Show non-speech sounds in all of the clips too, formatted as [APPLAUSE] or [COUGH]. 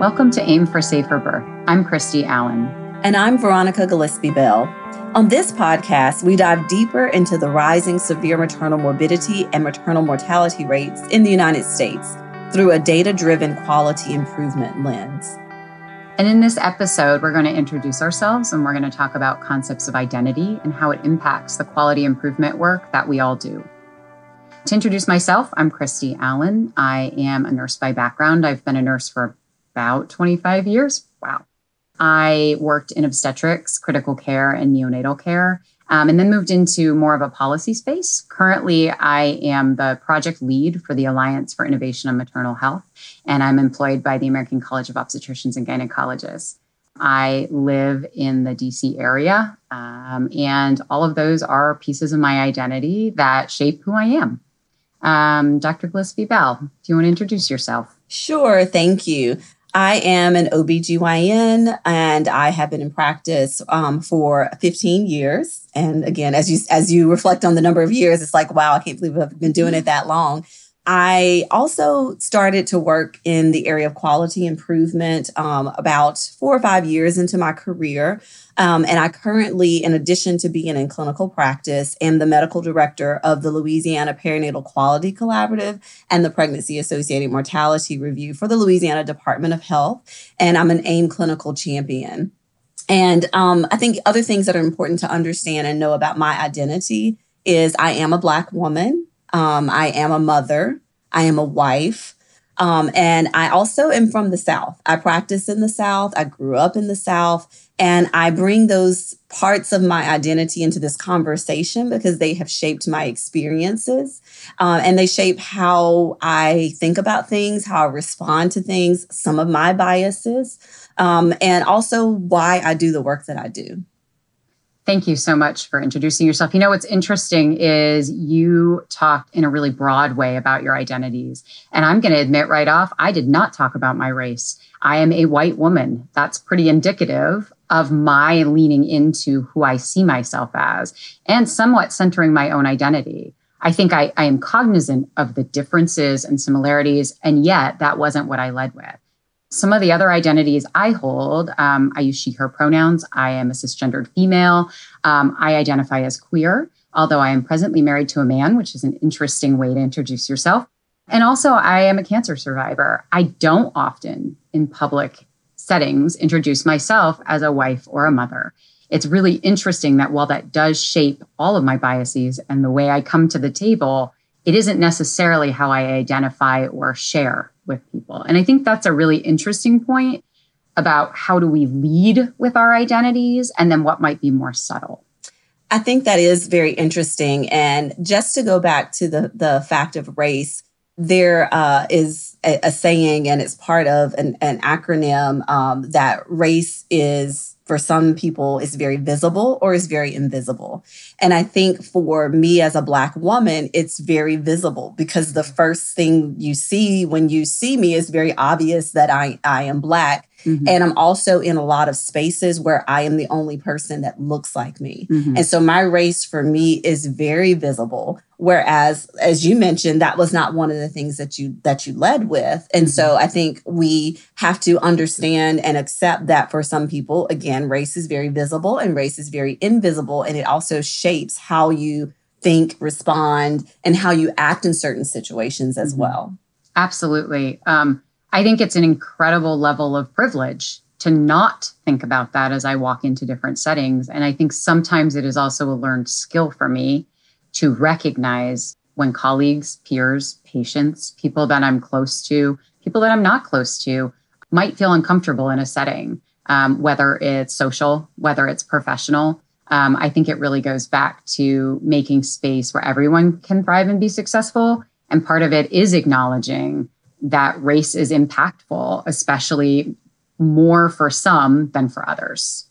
Welcome to Aim for Safer Birth. I'm Christie Allen. And I'm Veronica Gillispie-Bell. On this podcast, we dive deeper into the rising severe maternal morbidity and maternal mortality rates in the United States through a data driven quality improvement lens. And in this episode, we're going to introduce ourselves and we're going to talk about concepts of identity and how it impacts the quality improvement work that we all do. To introduce myself, I'm Christie Allen. I am a nurse by background. I've been a nurse for about 25 years. Wow. I worked in obstetrics, critical care, and neonatal care, um, and then moved into more of a policy space. Currently, I am the project lead for the Alliance for Innovation on Maternal Health, and I'm employed by the American College of Obstetricians and Gynecologists. I live in the DC area, um, and all of those are pieces of my identity that shape who I am. Um, Dr. Gillispie-Bell, do you want to introduce yourself? Sure, thank you. I am an OBGYN and I have been in practice um, for 15 years. And again, as you as you reflect on the number of years, it's like, wow, I can't believe I've been doing it that long. I also started to work in the area of quality improvement um, about four or five years into my career. Um, and I currently, in addition to being in clinical practice, am the medical director of the Louisiana Perinatal Quality Collaborative and the Pregnancy Associated Mortality Review for the Louisiana Department of Health. And I'm an AIM clinical champion. And um, I think other things that are important to understand and know about my identity is I am a Black woman. Um, I am a mother. I am a wife. Um, and I also am from the South. I practice in the South. I grew up in the South. And I bring those parts of my identity into this conversation because they have shaped my experiences uh, and they shape how I think about things, how I respond to things, some of my biases, um, and also why I do the work that I do. Thank you so much for introducing yourself. You know, what's interesting is you talked in a really broad way about your identities. And I'm going to admit right off, I did not talk about my race. I am a white woman. That's pretty indicative of my leaning into who I see myself as and somewhat centering my own identity. I think I, I am cognizant of the differences and similarities, and yet that wasn't what I led with. Some of the other identities I hold, um, I use she, her pronouns. I am a cisgendered female. Um, I identify as queer, although I am presently married to a man, which is an interesting way to introduce yourself. And also, I am a cancer survivor. I don't often in public settings introduce myself as a wife or a mother. It's really interesting that while that does shape all of my biases and the way I come to the table, it isn't necessarily how I identify or share with people. And I think that's a really interesting point about how do we lead with our identities and then what might be more subtle. I think that is very interesting. And just to go back to the, the fact of race, there uh, is a, a, saying, and it's part of an, an acronym um, that race is for some people is very visible or is very invisible. And I think for me as a Black woman, it's very visible because the first thing you see when you see me is very obvious that I, I am Black. Mm-hmm. And I'm also in a lot of spaces where I am the only person that looks like me. Mm-hmm. And so my race for me is very visible. Whereas, as you mentioned, that was not one of the things that you that you led with. And mm-hmm. so I think we have to understand and accept that for some people, again, race is very visible and race is very invisible. And it also shapes how you think, respond, and how you act in certain situations as mm-hmm. well. Absolutely. Um, I think it's an incredible level of privilege to not think about that as I walk into different settings. And I think sometimes it is also a learned skill for me to recognize when colleagues, peers, patients, people that I'm close to, people that I'm not close to might feel uncomfortable in a setting, um, whether it's social, whether it's professional. Um, I think it really goes back to making space where everyone can thrive and be successful. And part of it is acknowledging that race is impactful, especially more for some than for others.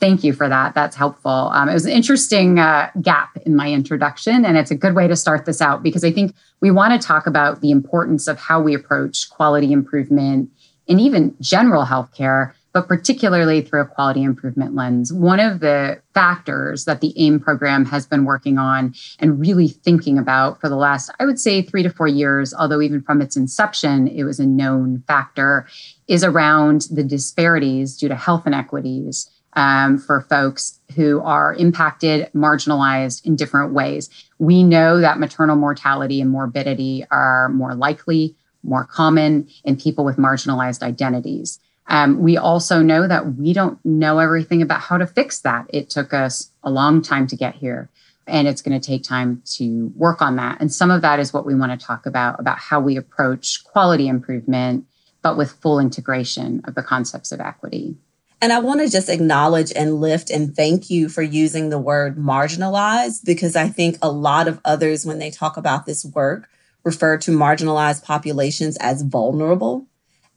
Thank you for that. That's helpful. Um, it was an interesting uh, gap in my introduction, and it's a good way to start this out because I think we want to talk about the importance of how we approach quality improvement and even general healthcare, but particularly through a quality improvement lens. One of the factors that the AIM program has been working on and really thinking about for the last, I would say, three to four years, although even from its inception, it was a known factor, is around the disparities due to health inequities um, for folks who are impacted, marginalized in different ways. We know that maternal mortality and morbidity are more likely, more common in people with marginalized identities. Um, we also know that we don't know everything about how to fix that. It took us a long time to get here, and it's going to take time to work on that. And some of that is what we want to talk about about how we approach quality improvement, but with full integration of the concepts of equity. And I want to just acknowledge and lift and thank you for using the word marginalized because I think a lot of others, when they talk about this work, refer to marginalized populations as vulnerable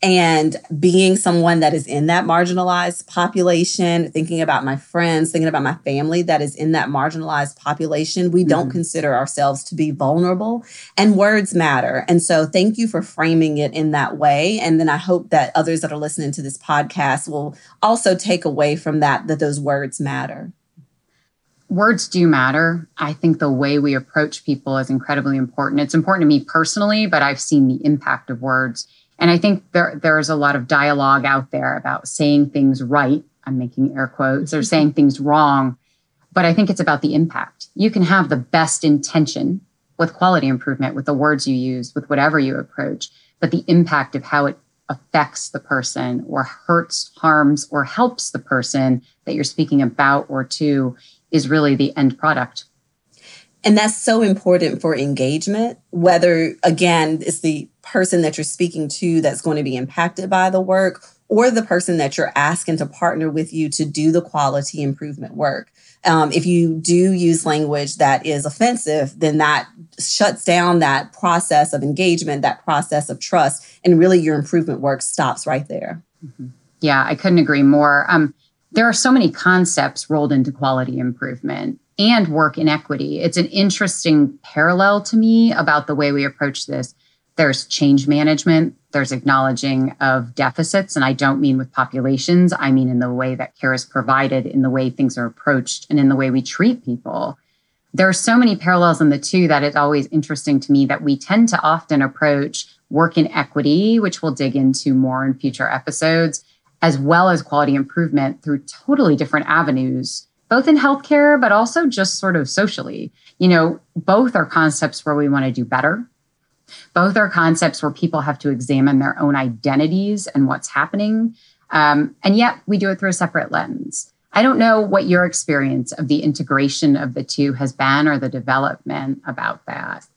and being someone that is in that marginalized population, thinking about my friends, thinking about my family that is in that marginalized population, we mm-hmm. don't consider ourselves to be vulnerable. And words matter. And so thank you for framing it in that way. And then I hope that others that are listening to this podcast will also take away from that that those words matter. Words do matter. I think the way we approach people is incredibly important. It's important to me personally, but I've seen the impact of words and I think there there's a lot of dialogue out there about saying things right. I'm making air quotes or saying things wrong. But I think it's about the impact. You can have the best intention with quality improvement, with the words you use, with whatever you approach, but the impact of how it affects the person or hurts, harms, or helps the person that you're speaking about or to is really the end product. And that's so important for engagement, whether again, it's the person that you're speaking to that's going to be impacted by the work or the person that you're asking to partner with you to do the quality improvement work. Um, if you do use language that is offensive, then that shuts down that process of engagement, that process of trust, and really your improvement work stops right there. Mm-hmm. Yeah, I couldn't agree more. Um, there are so many concepts rolled into quality improvement and work inequity. It's an interesting parallel to me about the way we approach this there's change management, there's acknowledging of deficits. And I don't mean with populations, I mean in the way that care is provided, in the way things are approached, and in the way we treat people. There are so many parallels in the two that it's always interesting to me that we tend to often approach work in equity, which we'll dig into more in future episodes, as well as quality improvement through totally different avenues, both in healthcare, but also just sort of socially. You know, both are concepts where we want to do better both are concepts where people have to examine their own identities and what's happening. Um, and yet we do it through a separate lens. I don't know what your experience of the integration of the two has been or the development about that.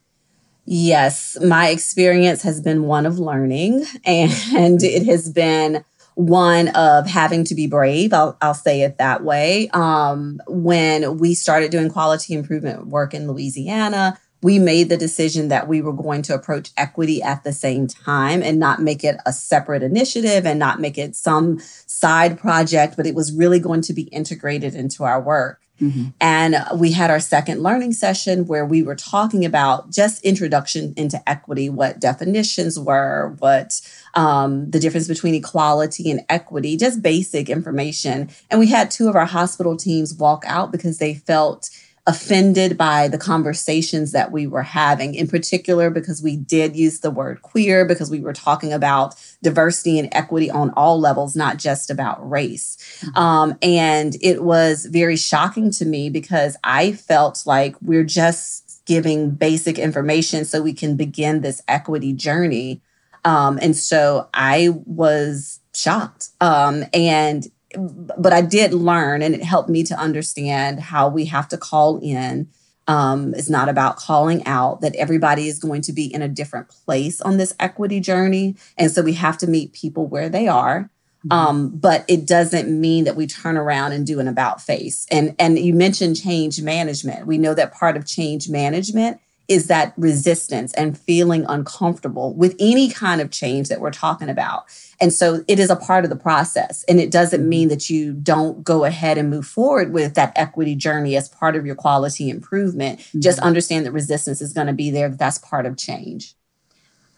Yes, my experience has been one of learning [LAUGHS] and it has been one of having to be brave. I'll, I'll say it that way. Um, when we started doing quality improvement work in Louisiana, we made the decision that we were going to approach equity at the same time and not make it a separate initiative and not make it some side project, but it was really going to be integrated into our work. Mm-hmm. And we had our second learning session where we were talking about just introduction into equity, what definitions were, what um, the difference between equality and equity, just basic information. And we had two of our hospital teams walk out because they felt offended by the conversations that we were having, in particular, because we did use the word queer, because we were talking about diversity and equity on all levels, not just about race. Mm-hmm. Um, and it was very shocking to me because I felt like we're just giving basic information so we can begin this equity journey. Um, and so I was shocked. Um, and but I did learn and it helped me to understand how we have to call in. Um, it's not about calling out that everybody is going to be in a different place on this equity journey. And so we have to meet people where they are. Mm-hmm. Um, but it doesn't mean that we turn around and do an about face. And and you mentioned change management. We know that part of change management is that resistance and feeling uncomfortable with any kind of change that we're talking about. And so it is a part of the process. And it doesn't mean that you don't go ahead and move forward with that equity journey as part of your quality improvement. Mm-hmm. Just understand that resistance is going to be there. That's part of change.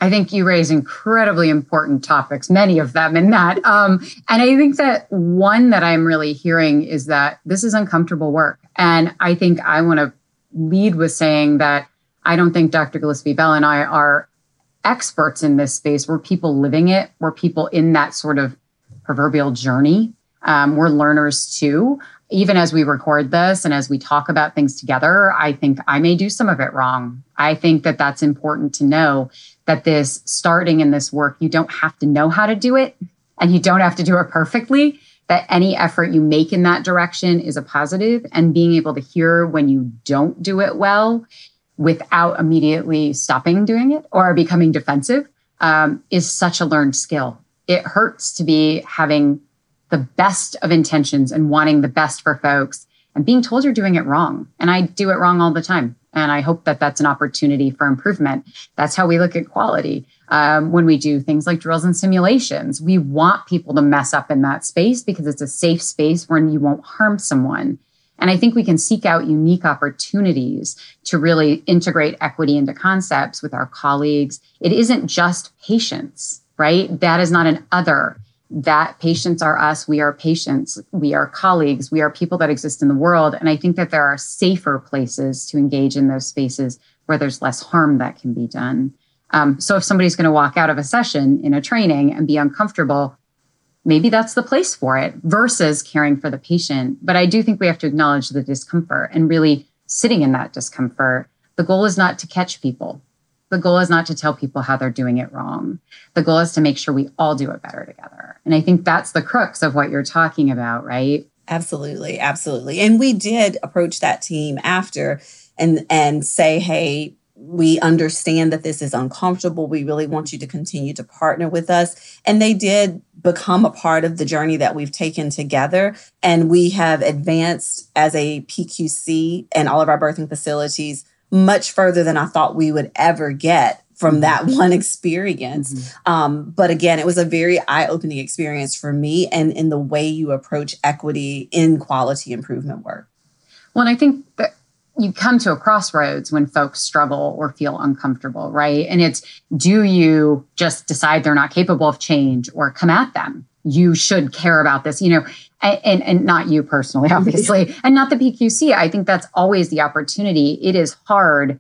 I think you raise incredibly important topics, many of them in that. Um, and I think that one that I'm really hearing is that this is uncomfortable work. And I think I want to lead with saying that I don't think Dr. Gillispie-Bell and I are experts in this space. We're people living it, we're people in that sort of proverbial journey. Um, we're learners too. Even as we record this and as we talk about things together, I think I may do some of it wrong. I think that that's important to know that this starting in this work, you don't have to know how to do it and you don't have to do it perfectly. That any effort you make in that direction is a positive, and being able to hear when you don't do it well without immediately stopping doing it or becoming defensive um, is such a learned skill. It hurts to be having the best of intentions and wanting the best for folks and being told you're doing it wrong. And I do it wrong all the time. And I hope that that's an opportunity for improvement. That's how we look at quality. Um, when we do things like drills and simulations, we want people to mess up in that space because it's a safe space where you won't harm someone. And I think we can seek out unique opportunities to really integrate equity into concepts with our colleagues. It isn't just patients, right? That is not an other that patients are us, we are patients, we are colleagues, we are people that exist in the world. And I think that there are safer places to engage in those spaces where there's less harm that can be done. Um, so if somebody's going to walk out of a session in a training and be uncomfortable, maybe that's the place for it versus caring for the patient. But I do think we have to acknowledge the discomfort and really sitting in that discomfort. The goal is not to catch people. The goal is not to tell people how they're doing it wrong. The goal is to make sure we all do it better together. And I think that's the crux of what you're talking about, right? Absolutely, absolutely. And we did approach that team after and and say, "Hey, we understand that this is uncomfortable. We really want you to continue to partner with us." And they did become a part of the journey that we've taken together. And we have advanced as a PQC and all of our birthing facilities much further than I thought we would ever get from that mm-hmm. [LAUGHS] one experience. Mm-hmm. Um, but again, it was a very eye opening experience for me and in the way you approach equity in quality improvement work. Well, and I think that you come to a crossroads when folks struggle or feel uncomfortable, right? And it's do you just decide they're not capable of change or come at them? You should care about this, you know, and, and not you personally, [LAUGHS] obviously, and not the PQC. I think that's always the opportunity. It is hard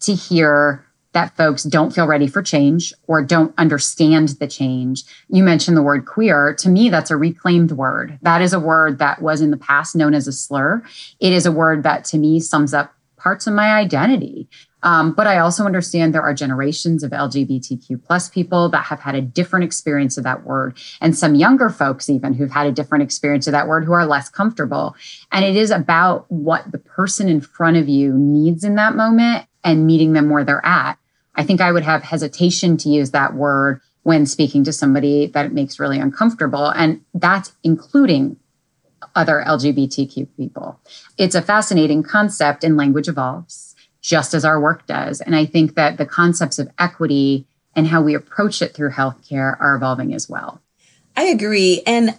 to hear that folks don't feel ready for change or don't understand the change. You mentioned the word queer. To me, that's a reclaimed word. That is a word that was in the past known as a slur. It is a word that to me sums up parts of my identity. Um, but I also understand there are generations of LGBTQ plus people that have had a different experience of that word, and some younger folks even who've had a different experience of that word who are less comfortable. And it is about what the person in front of you needs in that moment and meeting them where they're at. I think I would have hesitation to use that word when speaking to somebody that it makes really uncomfortable. And that's including other LGBTQ people. It's a fascinating concept and language evolves just as our work does. And I think that the concepts of equity and how we approach it through healthcare are evolving as well. I agree. And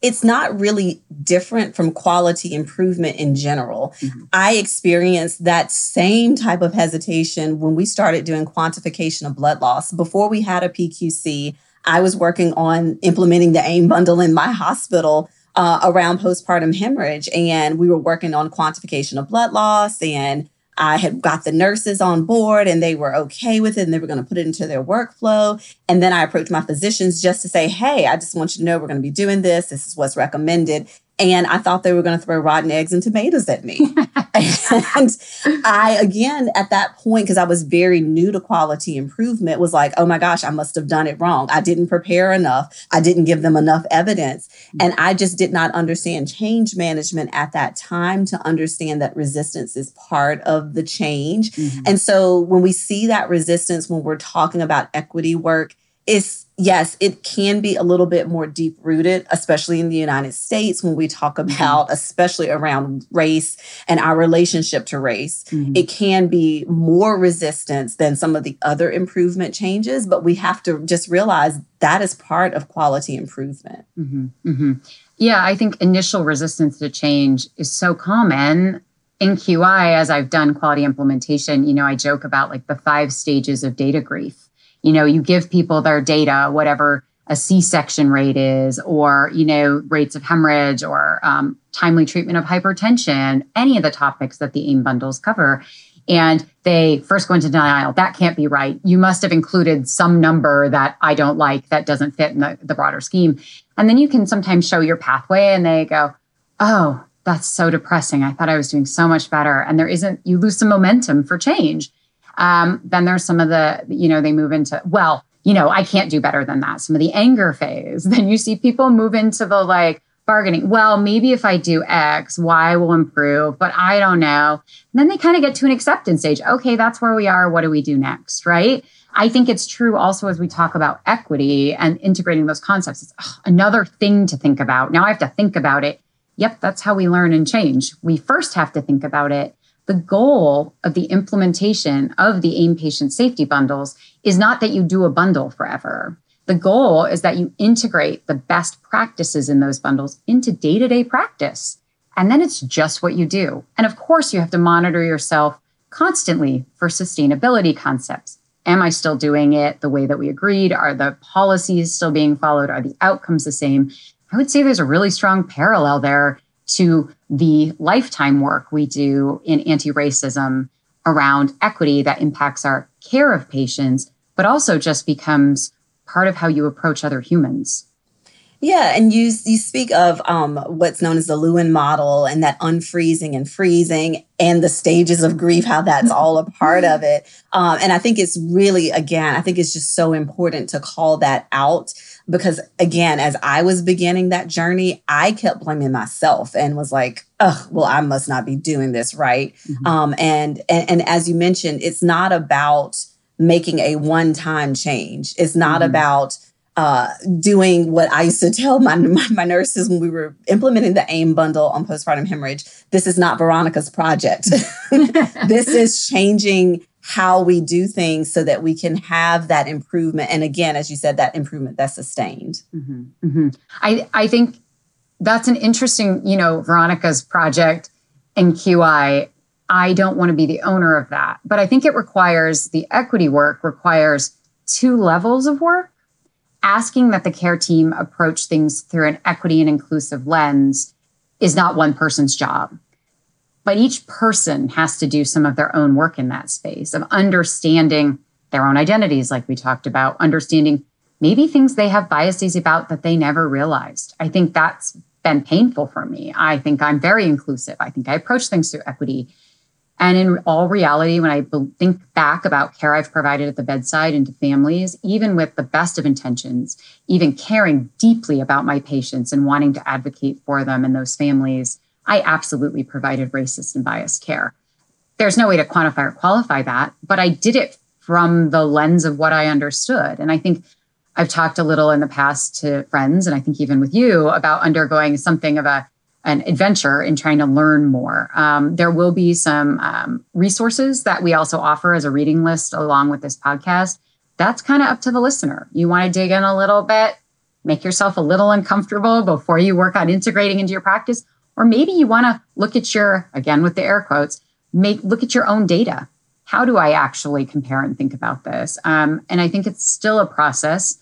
it's not really different from quality improvement in general. Mm-hmm. I experienced that same type of hesitation when we started doing quantification of blood loss. Before we had a PQC, I was working on implementing the AIM bundle in my hospital uh, around postpartum hemorrhage. And we were working on quantification of blood loss and I had got the nurses on board and they were okay with it and they were going to put it into their workflow. And then I approached my physicians just to say, hey, I just want you to know we're going to be doing this. This is what's recommended. And I thought they were going to throw rotten eggs and tomatoes at me. [LAUGHS] and I, again, at that point, because I was very new to quality improvement, was like, oh my gosh, I must have done it wrong. I didn't prepare enough. I didn't give them enough evidence. And I just did not understand change management at that time to understand that resistance is part of the change. Mm-hmm. And so when we see that resistance, when we're talking about equity work, it's yes, it can be a little bit more deep rooted, especially in the United States when we talk mm-hmm. about, mm-hmm. especially around race and our relationship to race. Mm-hmm. It can be more resistance than some of the other improvement changes, but we have to just realize that is part of quality improvement. Mm-hmm. mm-hmm. Yeah, I think initial resistance to change is so common. In QI, as I've done quality implementation, you know, I joke about like the five stages of data grief you know, you give people their data, whatever a C-section rate is, or you know, rates of hemorrhage, or um, timely treatment of hypertension, any of the topics that the AIM bundles cover. And they first go into denial. That can't be right. You must have included some number that I don't like that doesn't fit in the, the broader scheme. And then you can sometimes show your pathway and they go, oh, that's so depressing. I thought I was doing so much better. And there isn't, you lose some momentum for change. Um, then there's some of the, you know, they move into, well, you know, I can't do better than that. Some of the anger phase. [LAUGHS] Then you see people move into the like bargaining. Well, maybe if I do X, Y will improve, but I don't know. And then they kind of get to an acceptance stage. Okay, that's where we are. What do we do next? Right. I think it's true also as we talk about equity and integrating those concepts. It's ugh, another thing to think about. Now I have to think about it. Yep, that's how we learn and change. We first have to think about it the goal of the implementation of the AIM patient safety bundles is not that you do a bundle forever. The goal is that you integrate the best practices in those bundles into day to day practice. And then it's just what you do. And of course, you have to monitor yourself constantly for sustainability concepts. Am I still doing it the way that we agreed? Are the policies still being followed? Are the outcomes the same? I would say there's a really strong parallel there to the lifetime work we do in anti racism around equity that impacts our care of patients, but also just becomes part of how you approach other humans. Yeah, and you you speak of um, what's known as the Lewin model and that unfreezing and freezing and the stages of grief, how that's all a part of it. [LAUGHS] Um, and I think it's really, again, I think it's just so important to call that out because again, as I was beginning that journey, I kept blaming myself and was like, "Oh, well, I must not be doing this right." Mm-hmm. Um, and, and and as you mentioned, it's not about making a one-time change. It's not mm-hmm. about uh, doing what I used to tell my, my, my nurses when we were implementing the AIM bundle on postpartum hemorrhage. This is not Veronica's project. [LAUGHS] this is changing how we do things so that we can have that improvement. And again, as you said, that improvement that's sustained. Mm-hmm. Mm-hmm. I, I think that's an interesting, you know, Veronica's project in QI. I don't want to be the owner of that, but I think it requires the equity work requires two levels of work. Asking that the care team approach things through an equity and inclusive lens is not one person's job. But each person has to do some of their own work in that space of understanding their own identities, like we talked about, understanding maybe things they have biases about that they never realized. I think that's been painful for me. I think I'm very inclusive. I think I approach things through equity. And in all reality, when I think back about care I've provided at the bedside and to families, even with the best of intentions, even caring deeply about my patients and wanting to advocate for them and those families, I absolutely provided racist and biased care. There's no way to quantify or qualify that, but I did it from the lens of what I understood. And I think I've talked a little in the past to friends, and I think even with you, about undergoing something of a an adventure in trying to learn more. Um, there will be some um, resources that we also offer as a reading list along with this podcast. That's kind of up to the listener. You want to dig in a little bit, make yourself a little uncomfortable before you work on integrating into your practice, or maybe you want to look at your, again, with the air quotes, make look at your own data. How do I actually compare and think about this? Um, and I think it's still a process.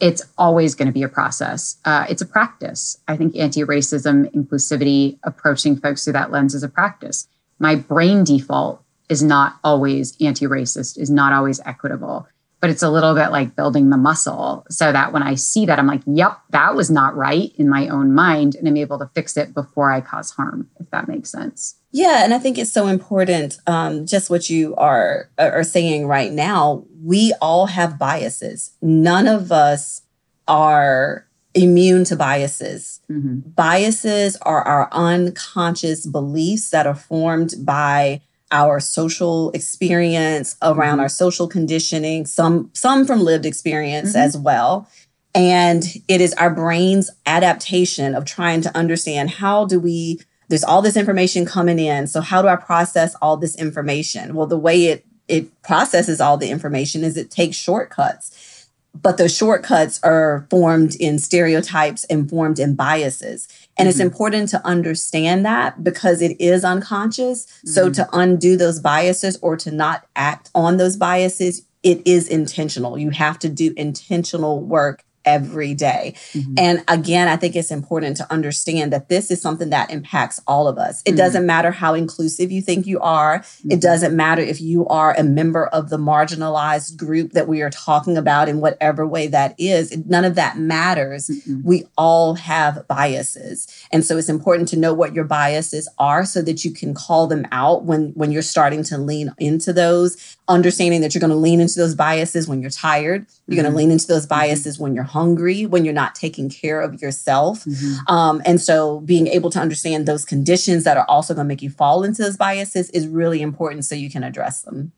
It's always going to be a process. Uh, it's a practice. I think anti racism, inclusivity, approaching folks through that lens is a practice. My brain default is not always anti racist, is not always equitable but it's a little bit like building the muscle so that when I see that, I'm like, yep, that was not right in my own mind. And I'm able to fix it before I cause harm, if that makes sense. Yeah. And I think it's so important, um, just what you are, are saying right now. We all have biases. None of us are immune to biases. Mm-hmm. Biases are our unconscious beliefs that are formed by our social experience around mm-hmm. our social conditioning some some from lived experience mm-hmm. as well and it is our brain's adaptation of trying to understand how do we there's all this information coming in so how do i process all this information well the way it it processes all the information is it takes shortcuts but those shortcuts are formed in stereotypes and formed in biases and mm-hmm. it's important to understand that because it is unconscious. Mm-hmm. So to undo those biases or to not act on those biases, it is intentional. You have to do intentional work every day. Mm-hmm. And again, I think it's important to understand that this is something that impacts all of us. It mm-hmm. doesn't matter how inclusive you think you are, mm-hmm. it doesn't matter if you are a member of the marginalized group that we are talking about in whatever way that is. None of that matters. We all have biases. And so it's important to know what your biases are so that you can call them out when when you're starting to lean into those, understanding that you're going to lean into those biases when you're tired, you're going to lean into those biases when you're hungry, when you're not taking care of yourself. Mm-hmm. Um, and so being able to understand those conditions that are also going to make you fall into those biases is really important so you can address them.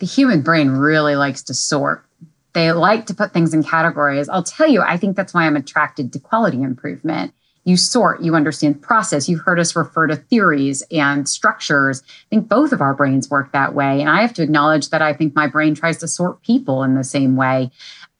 The human brain really likes to sort. They like to put things in categories. I'll tell you, I think that's why I'm attracted to quality improvement you sort, you understand process. You've heard us refer to theories and structures. I think both of our brains work that way. And I have to acknowledge that I think my brain tries to sort people in the same way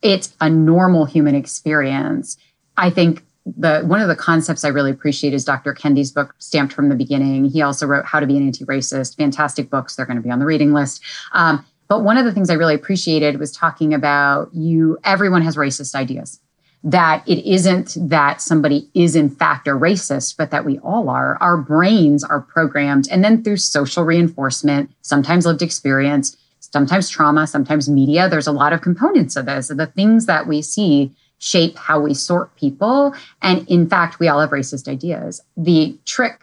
it's a normal human experience. I think the one of the concepts I really appreciate is Dr. Kendi's book, Stamped from the Beginning. He also wrote How to Be an Anti-Racist. Fantastic books. They're going to be on the reading list. Um, but one of the things I really appreciated was talking about you. Everyone has racist ideas. That it isn't that somebody is in fact a racist, but that we all are. Our brains are programmed, and then through social reinforcement, sometimes lived experience, sometimes trauma, sometimes media. There's a lot of components of this. The things that we see shape how we sort people. And in fact, we all have racist ideas. The trick,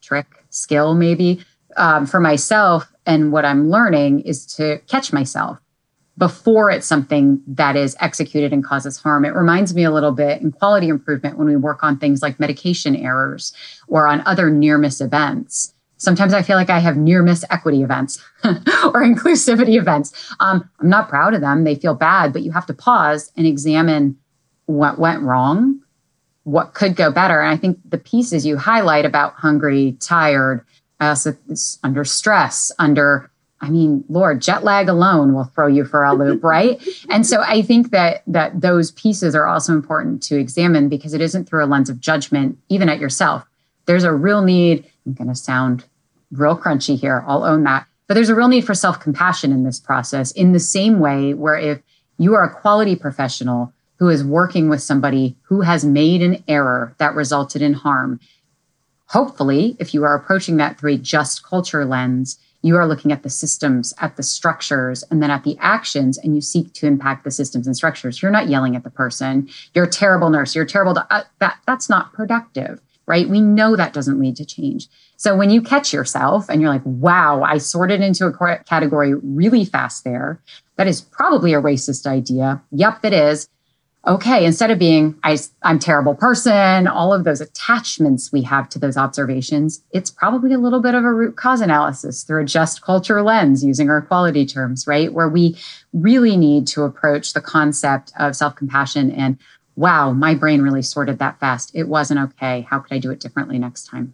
trick, skill maybe um, for myself and what I'm learning is to catch myself before it's something that is executed and causes harm. It reminds me a little bit in quality improvement when we work on things like medication errors or on other near miss events Sometimes I feel like I have near miss equity events [LAUGHS] or inclusivity events. Um, I'm not proud of them. They feel bad, but you have to pause and examine what went wrong, what could go better. And I think the pieces you highlight about hungry, tired, also under stress, under I mean, Lord, jet lag alone will throw you for a loop, [LAUGHS] right? and so I think that that those pieces are also important to examine because it isn't through a lens of judgment, even at yourself. There's a real need I'm going to sound real crunchy here. I'll own that. But there's a real need for self compassion in this process, in the same way where if you are a quality professional who is working with somebody who has made an error that resulted in harm, hopefully, if you are approaching that through a just culture lens, you are looking at the systems, at the structures, and then at the actions, and you seek to impact the systems and structures. You're not yelling at the person. You're a terrible nurse. You're terrible. To, uh, that that's not productive, right? We know that doesn't lead to change. So when you catch yourself and you're like, wow, I sorted into a category really fast there, that is probably a racist idea. Yep, it is. Okay, instead of being, I, I'm terrible person, all of those attachments we have to those observations, it's probably a little bit of a root cause analysis through a just culture lens using our quality terms, right? Where we really need to approach the concept of self compassion and, wow, my brain really sorted that fast. It wasn't okay. How could I do it differently next time?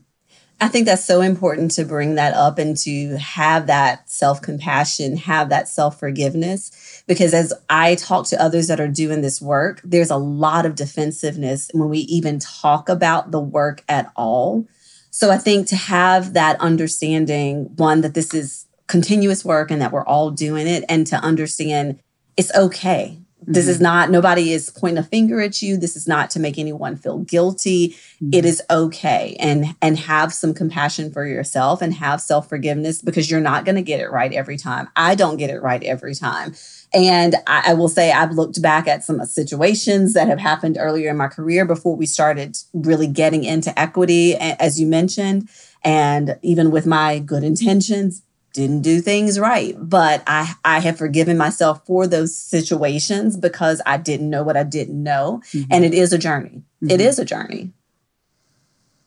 I think that's so important to bring that up and to have that self compassion, have that self forgiveness. Because as I talk to others that are doing this work, there's a lot of defensiveness when we even talk about the work at all. So I think to have that understanding, one, that this is continuous work and that we're all doing it, and to understand it's okay this is mm-hmm. not, nobody is pointing a finger at you. This is not to make anyone feel guilty. Mm-hmm. It is okay. And and have some compassion for yourself and have self-forgiveness because you're not going to get it right every time. I don't get it right every time. And I, I, will say I've looked back at some situations that have happened earlier in my career before we started really getting into equity, as you mentioned. And even with my good intentions, didn't do things right but i i have forgiven myself for those situations because i didn't know what i didn't know. Mm-hmm. and it is a journey. Mm-hmm. it is a journey.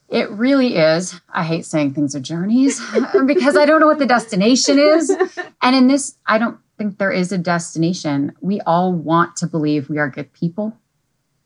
It really is. I hate saying things are journeys [LAUGHS] because i don't know what the destination is. And in this i don't think there is a destination. We all want to believe we are good people.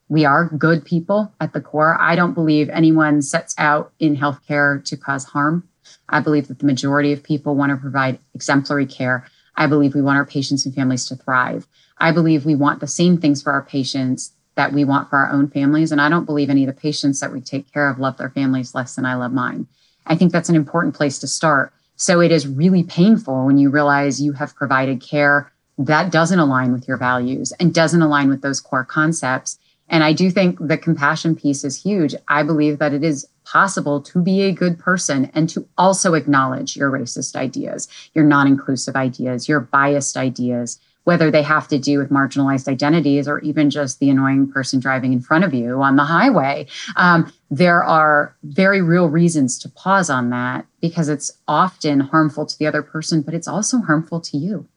We are good people at the core. I don't believe anyone sets out in healthcare to cause harm I believe that the majority of people want to provide exemplary care. I believe we want our patients and families to thrive. I believe we want the same things for our patients that we want for our own families. And I don't believe any of the patients that we take care of love their families less than I love mine. I think that's an important place to start. So it is really painful when you realize you have provided care that doesn't align with your values and doesn't align with those core concepts. And I do think the compassion piece is huge. I believe that it is possible to be a good person and to also acknowledge your racist ideas, your non inclusive ideas, your biased ideas, whether they have to do with marginalized identities or even just the annoying person driving in front of you on the highway. Um, there are very real reasons to pause on that because it's often harmful to the other person, but it's also harmful to you.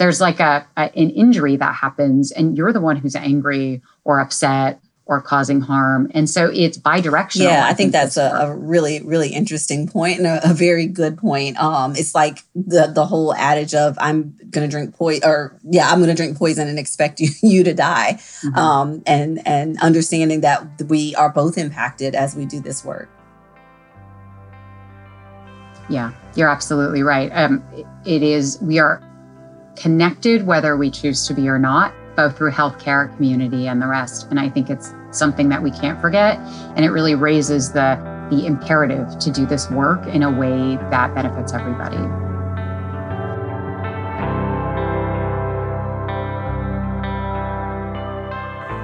There's like a, a an injury that happens, and you're the one who's angry or upset or causing harm. And so it's bi-directional. Yeah, I, I think, think, that's a, a, really, really interesting point and a, a, very good point. Um, it's like the the whole adage of I'm gonna drink poison or yeah, I'm gonna drink poison and expect [LAUGHS] you, you to die. Mm-hmm. Um, and and understanding that we are both impacted as we do this work. Yeah, you're absolutely right. Um, it is we are connected whether we choose to be or not both through healthcare, community, and the rest. And I think it's something that we can't forget. And it really raises the, the imperative to do this work in a way that benefits everybody.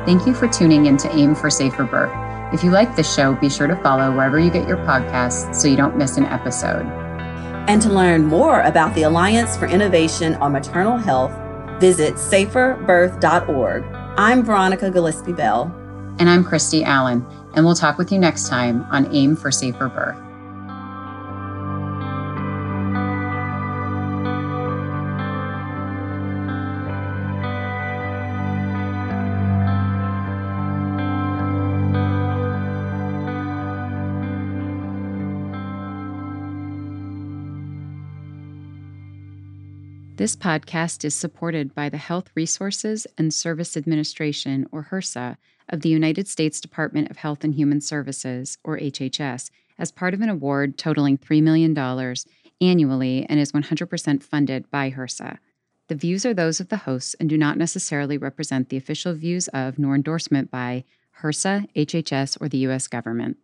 Thank you for tuning in to AIM for Safer Birth. If you like this show, be sure to follow wherever you get your podcasts so you don't miss an episode. And to learn more about the Alliance for Innovation on Maternal Health, visit saferbirth.org. I'm Veronica Gillispie-Bell. And I'm Christie Allen. And we'll talk with you next time on AIM for Safer Birth. This podcast is supported by the Health Resources and Service Administration, or HRSA, of the United States Department of Health and Human Services, or HHS, as part of an award totaling $3 million annually and is 100% funded by HRSA. The views are those of the hosts and do not necessarily represent the official views of nor endorsement by HRSA, HHS, or the U.S. government.